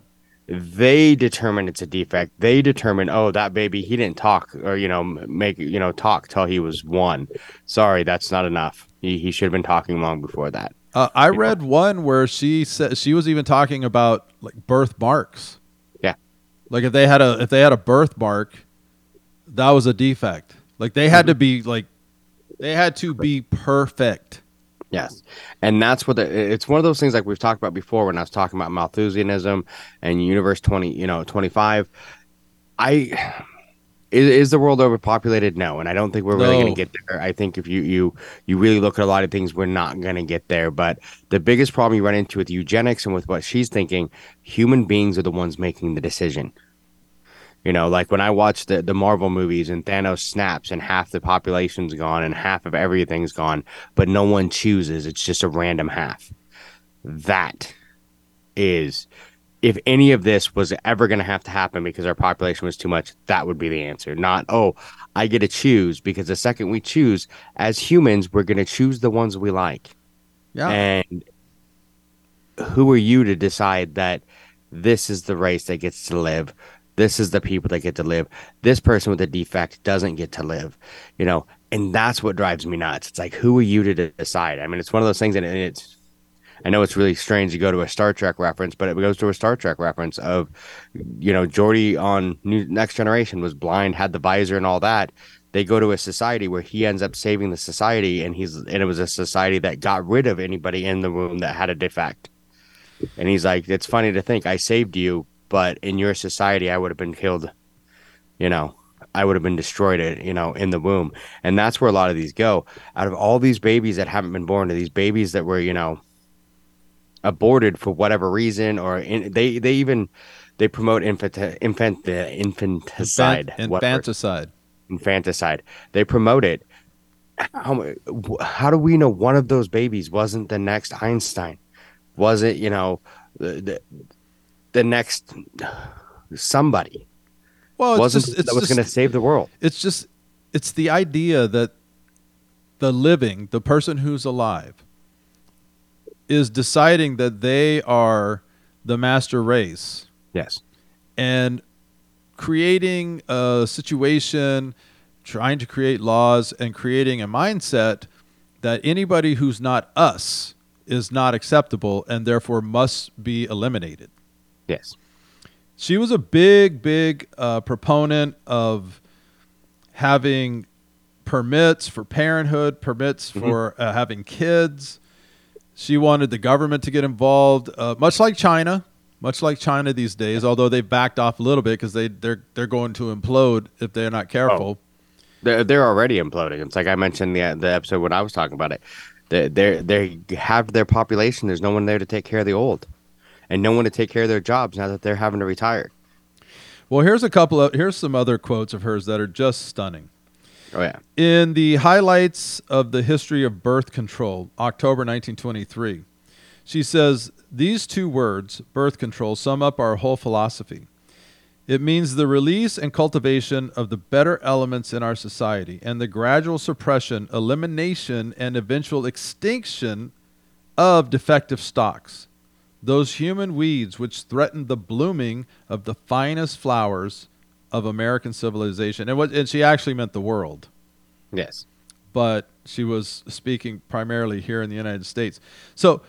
They determine it's a defect. They determine, oh, that baby, he didn't talk or, you know, make, you know, talk till he was one. Sorry, that's not enough. He, he should have been talking long before that. Uh, I read one where she said she was even talking about like birthmarks. Yeah. Like if they had a if they had a birthmark, that was a defect. Like they had to be like they had to be perfect. Yes, and that's what the, it's one of those things like we've talked about before when I was talking about Malthusianism and Universe twenty, you know, twenty five. I is, is the world overpopulated? No, and I don't think we're really No. going to get there. I think if you you you really look at a lot of things, we're not going to get there. But the biggest problem you run into with eugenics and with what she's thinking, human beings are the ones making the decision. You know, like when I watch the, the Marvel movies and Thanos snaps and half the population's gone and half of everything's gone, but no one chooses. It's just a random half. That is, if any of this was ever going to have to happen because our population was too much, that would be the answer. Not, oh, I get to choose because the second we choose, as humans, we're going to choose the ones we like. Yeah. And who are you to decide that this is the race that gets to live? This is the people that get to live. This person with a defect doesn't get to live, you know, and that's what drives me nuts. It's like, who are you to decide? I mean, it's one of those things, and it's I know it's really strange to go to a Star Trek reference, but it goes to a Star Trek reference of, you know, Geordi on New, Next Generation was blind, had the visor and all that. They go to a society where he ends up saving the society, and he's and it was a society that got rid of anybody in the room that had a defect. And he's like, it's funny to think I saved you, but in your society, I would have been killed. You know, I would have been destroyed, uh, you know, in the womb. And that's where a lot of these go. Out of all these babies that haven't been born, to these babies that were, you know, aborted for whatever reason, or in, they they even they promote infant infant uh, infanticide, Infant- infanticide. infanticide. They promote it. How how do we know one of those babies wasn't the next Einstein? Was it you know the the, the next somebody? Well, it's wasn't just, it's that was going to save the world? it's just it's the idea that the living the person who's alive is deciding that they are the master race Yes. and creating a situation trying to create laws and creating a mindset that anybody who's not us is not acceptable and therefore must be eliminated Yes. she was a big, big uh, proponent of having permits for parenthood, permits for uh, having kids. She wanted the government to get involved, uh, much like China, much like China these days. Although they've backed off a little bit because they they're they're going to implode if they're not careful. They're they're already imploding. It's like I mentioned the the episode when I was talking about it. They they they have their population. There's no one there to take care of the old, and no one to take care of their jobs now that they're having to retire. Well, here's a couple of here's some other quotes of hers that are just stunning. Oh yeah. In the highlights of the history of birth control, October 1923, she says, These two words, birth control, sum up our whole philosophy. It means the release and cultivation of the better elements in our society and the gradual suppression, elimination, and eventual extinction of defective stocks, those human weeds which threatened the blooming of the finest flowers of American civilization. And what and she actually meant the world Yes. but she was speaking primarily here in the United States. So,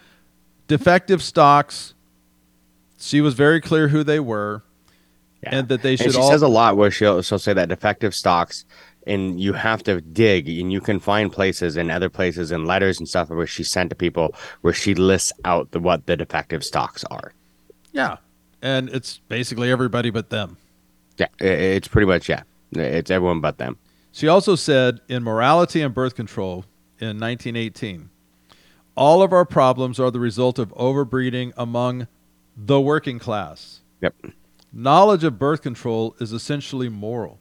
defective stocks, she was very clear who they were Yeah. and that they And should she all says a lot where she'll she'll say that defective stocks and you have to dig and you can find places and other places and letters and stuff where she sent to people where she lists out the, what the defective stocks are. Yeah. And it's basically everybody but them. Yeah, it's pretty much yeah, it's everyone but them. She also said in Morality and Birth Control in 1918, all of our problems are the result of overbreeding among the working class. Yep. Knowledge of birth control is essentially moral.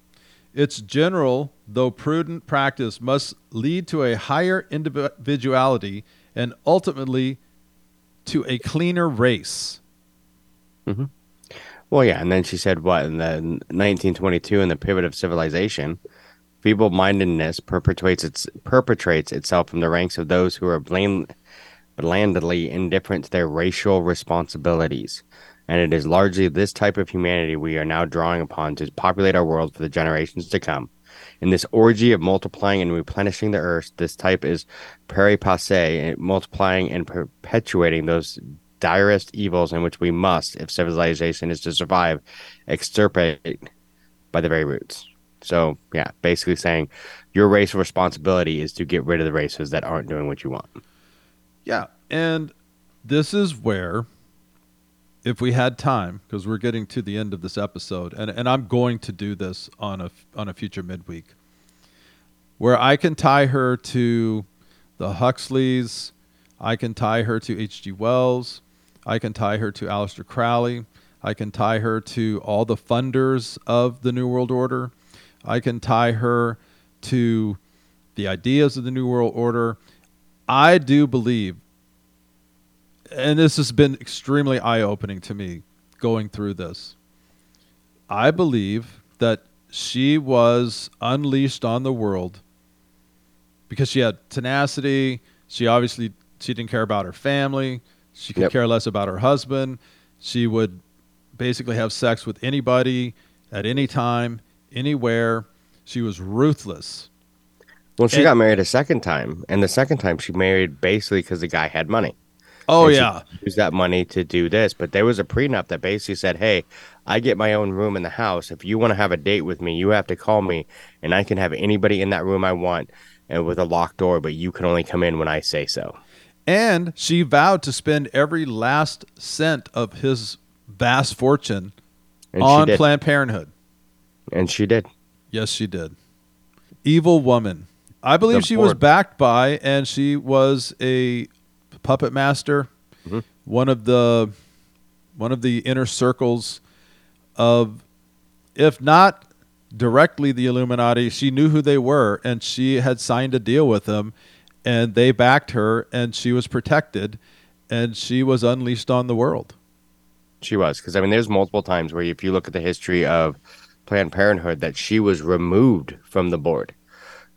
Its general, though prudent practice must lead to a higher individuality and ultimately to a cleaner race. Mm-hmm. Well, yeah, and then she said what in the 1922 in the pivot of civilization, feeble-mindedness perpetuates its perpetrates itself from the ranks of those who are blame, blandly indifferent to their racial responsibilities. And it is largely this type of humanity we are now drawing upon to populate our world for the generations to come. In this orgy of multiplying and replenishing the earth, this type is pari passu, eh, multiplying and perpetuating those direst evils in which we must, if civilization is to survive, extirpate by the very roots. So, yeah, basically saying your racial responsibility is to get rid of the races that aren't doing what you want. Yeah. And this is where, if we had time, because we're getting to the end of this episode, and, and I'm going to do this on a, on a future midweek, where I can tie her to the Huxleys, I can tie her to H.G. Wells, I can tie her to Aleister Crowley, I can tie her to all the funders of the New World Order, I can tie her to the ideas of the New World Order. I do believe, and this has been extremely eye opening to me going through this. I believe that she was unleashed on the world because she had tenacity. She obviously she didn't care about her family. She could Yep. care less about her husband. She would basically have sex with anybody at any time, anywhere. She was ruthless. Well, she And- got married a second time, and the second time she married basically because the guy had money. Oh yeah. used that money to do this. But there was a prenup that basically said, "Hey, I get my own room in the house. If you want to have a date with me, you have to call me, and I can have anybody in that room I want, and with a locked door. But you can only come in when I say so." And she vowed to spend every last cent of his vast fortune And on. Planned Parenthood. and she did. Yes, she did. Evil woman. I believe The she was backed by, and she was a puppet master, Mhm. one of the one of the inner circles of, if not directly the Illuminati, she knew who they were, and she had signed a deal with them, and they backed her, and she was protected, and she was unleashed on the world. She was because I mean, there's multiple times where if you look at the history of Planned Parenthood, that she was removed from the board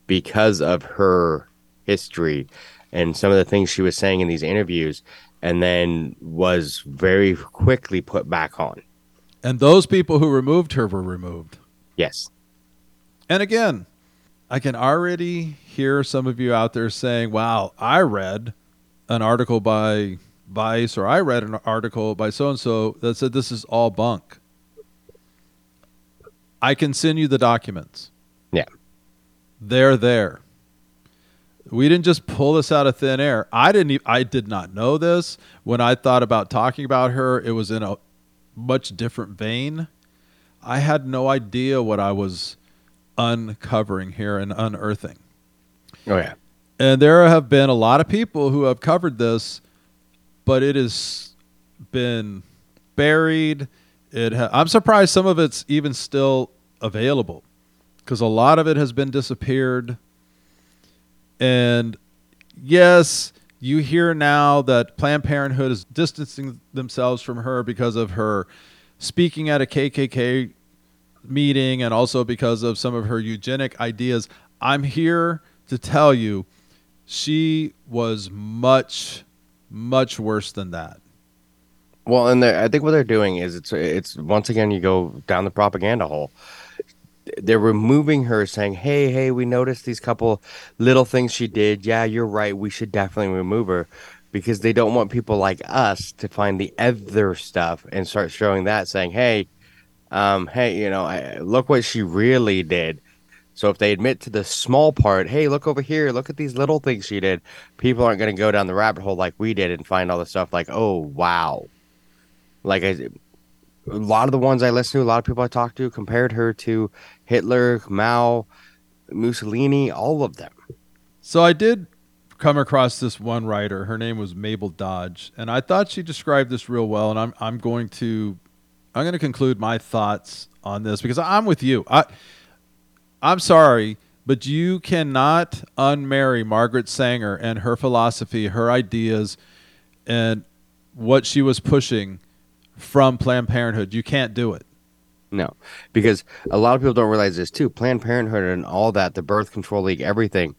because of her history and some of the things she was saying in these interviews, and then was very quickly put back on. And those people who removed her were removed. Yes, And again, I can already hear some of you out there saying, wow, I read an article by Vice or I read an article by so and so that said this is all bunk. I can send you the documents. Yeah. They're there. We didn't just pull this out of thin air. I didn't e- I did not know this when I thought about talking about her. It was in a much different vein. I had no idea what I was uncovering here and unearthing. oh yeah, And there have been a lot of people who have covered this, but it has been buried. It ha- I'm surprised some of it's even still available because a lot of it has been disappeared. And yes, you hear now that Planned Parenthood is distancing themselves from her because of her speaking at a KKK meeting and also because of some of her eugenic ideas. I'm here to tell you she was much, much worse than that. Well, and I think what they're doing is it's it's once again you go down the propaganda hole. They're removing her, saying, "Hey, hey, we noticed these couple little things she did. Yeah, you're right. We should definitely remove her." Because they don't want people like us to find the other stuff and start showing that, saying, "Hey, um, hey, you know, I, look what she really did." So if they admit to the small part, hey, look over here, look at these little things she did, people aren't going to go down the rabbit hole like we did and find all the stuff like, oh wow, like I, a lot of the ones I listened to, a lot of people I talked to compared her to Hitler, Mao, Mussolini, all of them. So I did come across this one writer. Her name was Mabel Dodge, and I thought she described this real well. And I'm I'm going to I'm going to conclude my thoughts on this because I'm with you. I I'm sorry, but you cannot unmarry Margaret Sanger and her philosophy, her ideas, and what she was pushing from Planned Parenthood. You can't do it. No, because a lot of people don't realize this too. Planned Parenthood and all that, the Birth Control League, everything,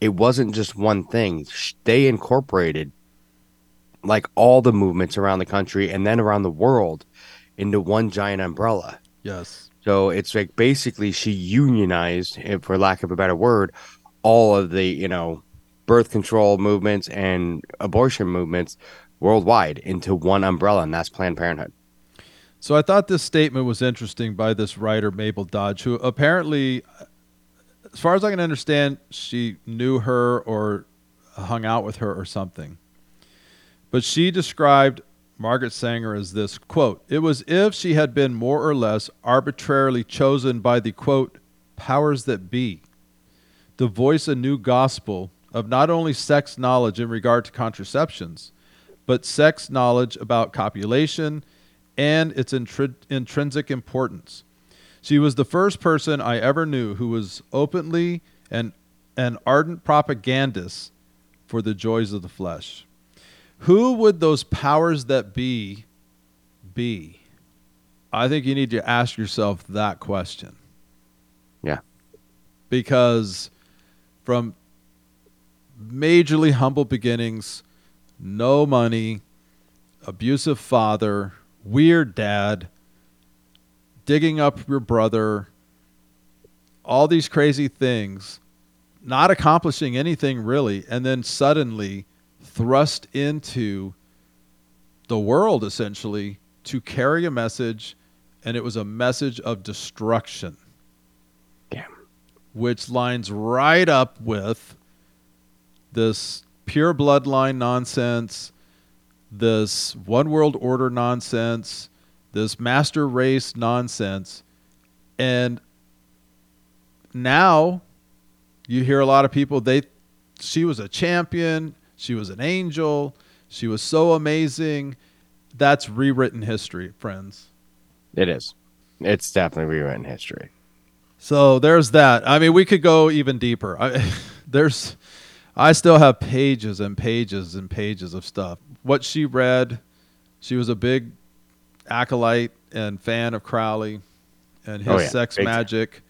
it wasn't just one thing. They incorporated like all the movements around the country and then around the world into one giant umbrella. Yes. So it's like basically she unionized, for lack of a better word, all of the, you know, birth control movements and abortion movements worldwide into one umbrella, and that's Planned Parenthood. So I thought this statement was interesting by this writer Mabel Dodge, who apparently, as far as I can understand, she knew her or hung out with her or something. But she described Margaret Sanger as this quote: "It was if she had been more or less arbitrarily chosen by the quote powers that be to voice a new gospel of not only sex knowledge in regard to contraceptions, but sex knowledge about copulation." and its intri- intrinsic importance. She was the first person I ever knew who was openly an, an ardent propagandist for the joys of the flesh. Who would those powers that be be? I think you need to ask yourself that question. Yeah. Because from majorly humble beginnings, no money, abusive father, weird dad, digging up your brother, all these crazy things, not accomplishing anything really, and then suddenly thrust into the world essentially to carry a message, and it was a message of destruction. Damn. Which lines right up with this pure bloodline nonsense, this one world order nonsense, this master race nonsense. And now you hear a lot of people they she was a champion, she was an angel, she was so amazing. That's rewritten history, friends. It is. It's definitely rewritten history. So there's that. I mean, we could go even deeper. I, there's, I still have pages and pages and pages of stuff. What she read, she was a big acolyte and fan of Crowley and his Oh, yeah. sex magic.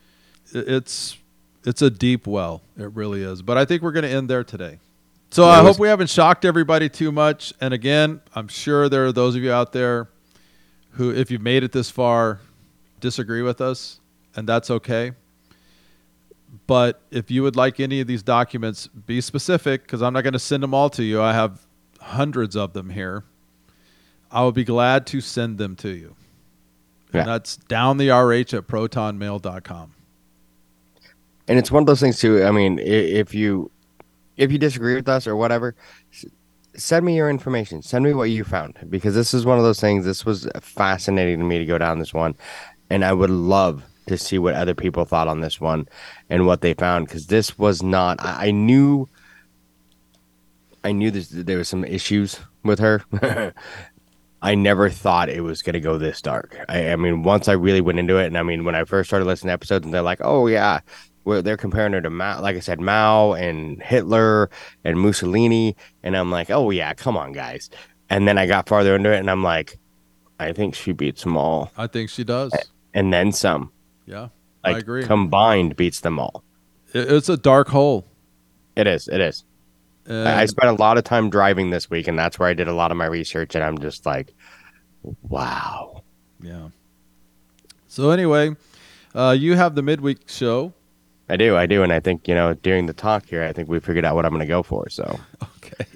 It's, it's a deep well. It really is. But I think we're going to end there today. So Yeah, I was- hope we haven't shocked everybody too much. And again, I'm sure there are those of you out there who, if you've made it this far, disagree with us, and that's okay. But if you would like any of these documents, be specific because I'm not going to send them all to you. I have hundreds of them here. I will be glad to send them to you. Yeah. And that's down the RH at protonmail.com. and it's one of those things too. I mean, if you if you disagree with us or whatever, send me your information. Send me what you found because this is one of those things. This was fascinating to me to go down this one, and I would love to see what other people thought on this one and what they found because this was not. I, I knew. I knew this, there was some issues with her. I never thought it was going to go this dark. I, I mean, once I really went into it, and I mean, when I first started listening to episodes, and they're like, "Oh yeah, well, they're comparing her to Mao, like I said, Mao and Hitler and Mussolini," and I'm like, "Oh yeah, come on, guys." And then I got farther into it, and I'm like, "I think she beats them all, I think she does. and then some. Yeah, Like I agree. combined beats them all. It's a dark hole. It is. It is. And I spent a lot of time driving this week, and that's where I did a lot of my research, and I'm just like, "Wow." yeah. So anyway, uh, you have the midweek show. I do, I do, and I think you know during the talk here, I think we figured out what I'm going to go for. So, Okay.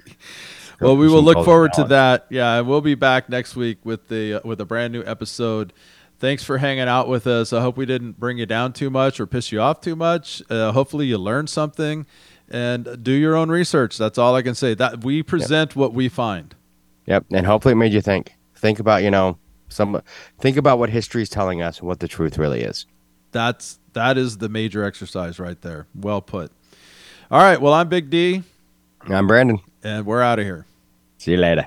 Well, we will look forward to that. Yeah, we'll be back next week with the uh, with a brand new episode. Thanks for hanging out with us. I hope we didn't bring you down too much or piss you off too much. Uh, hopefully, you learned something, and do your own research. That's all I can say. That we present what we find. Yep, and hopefully it made you think. Think about you know some. Think about what history is telling us and what the truth really is. That's that is the major exercise right there. Well put. All right. Well, I'm Big D, I'm Brandon. and we're out of here. See you later.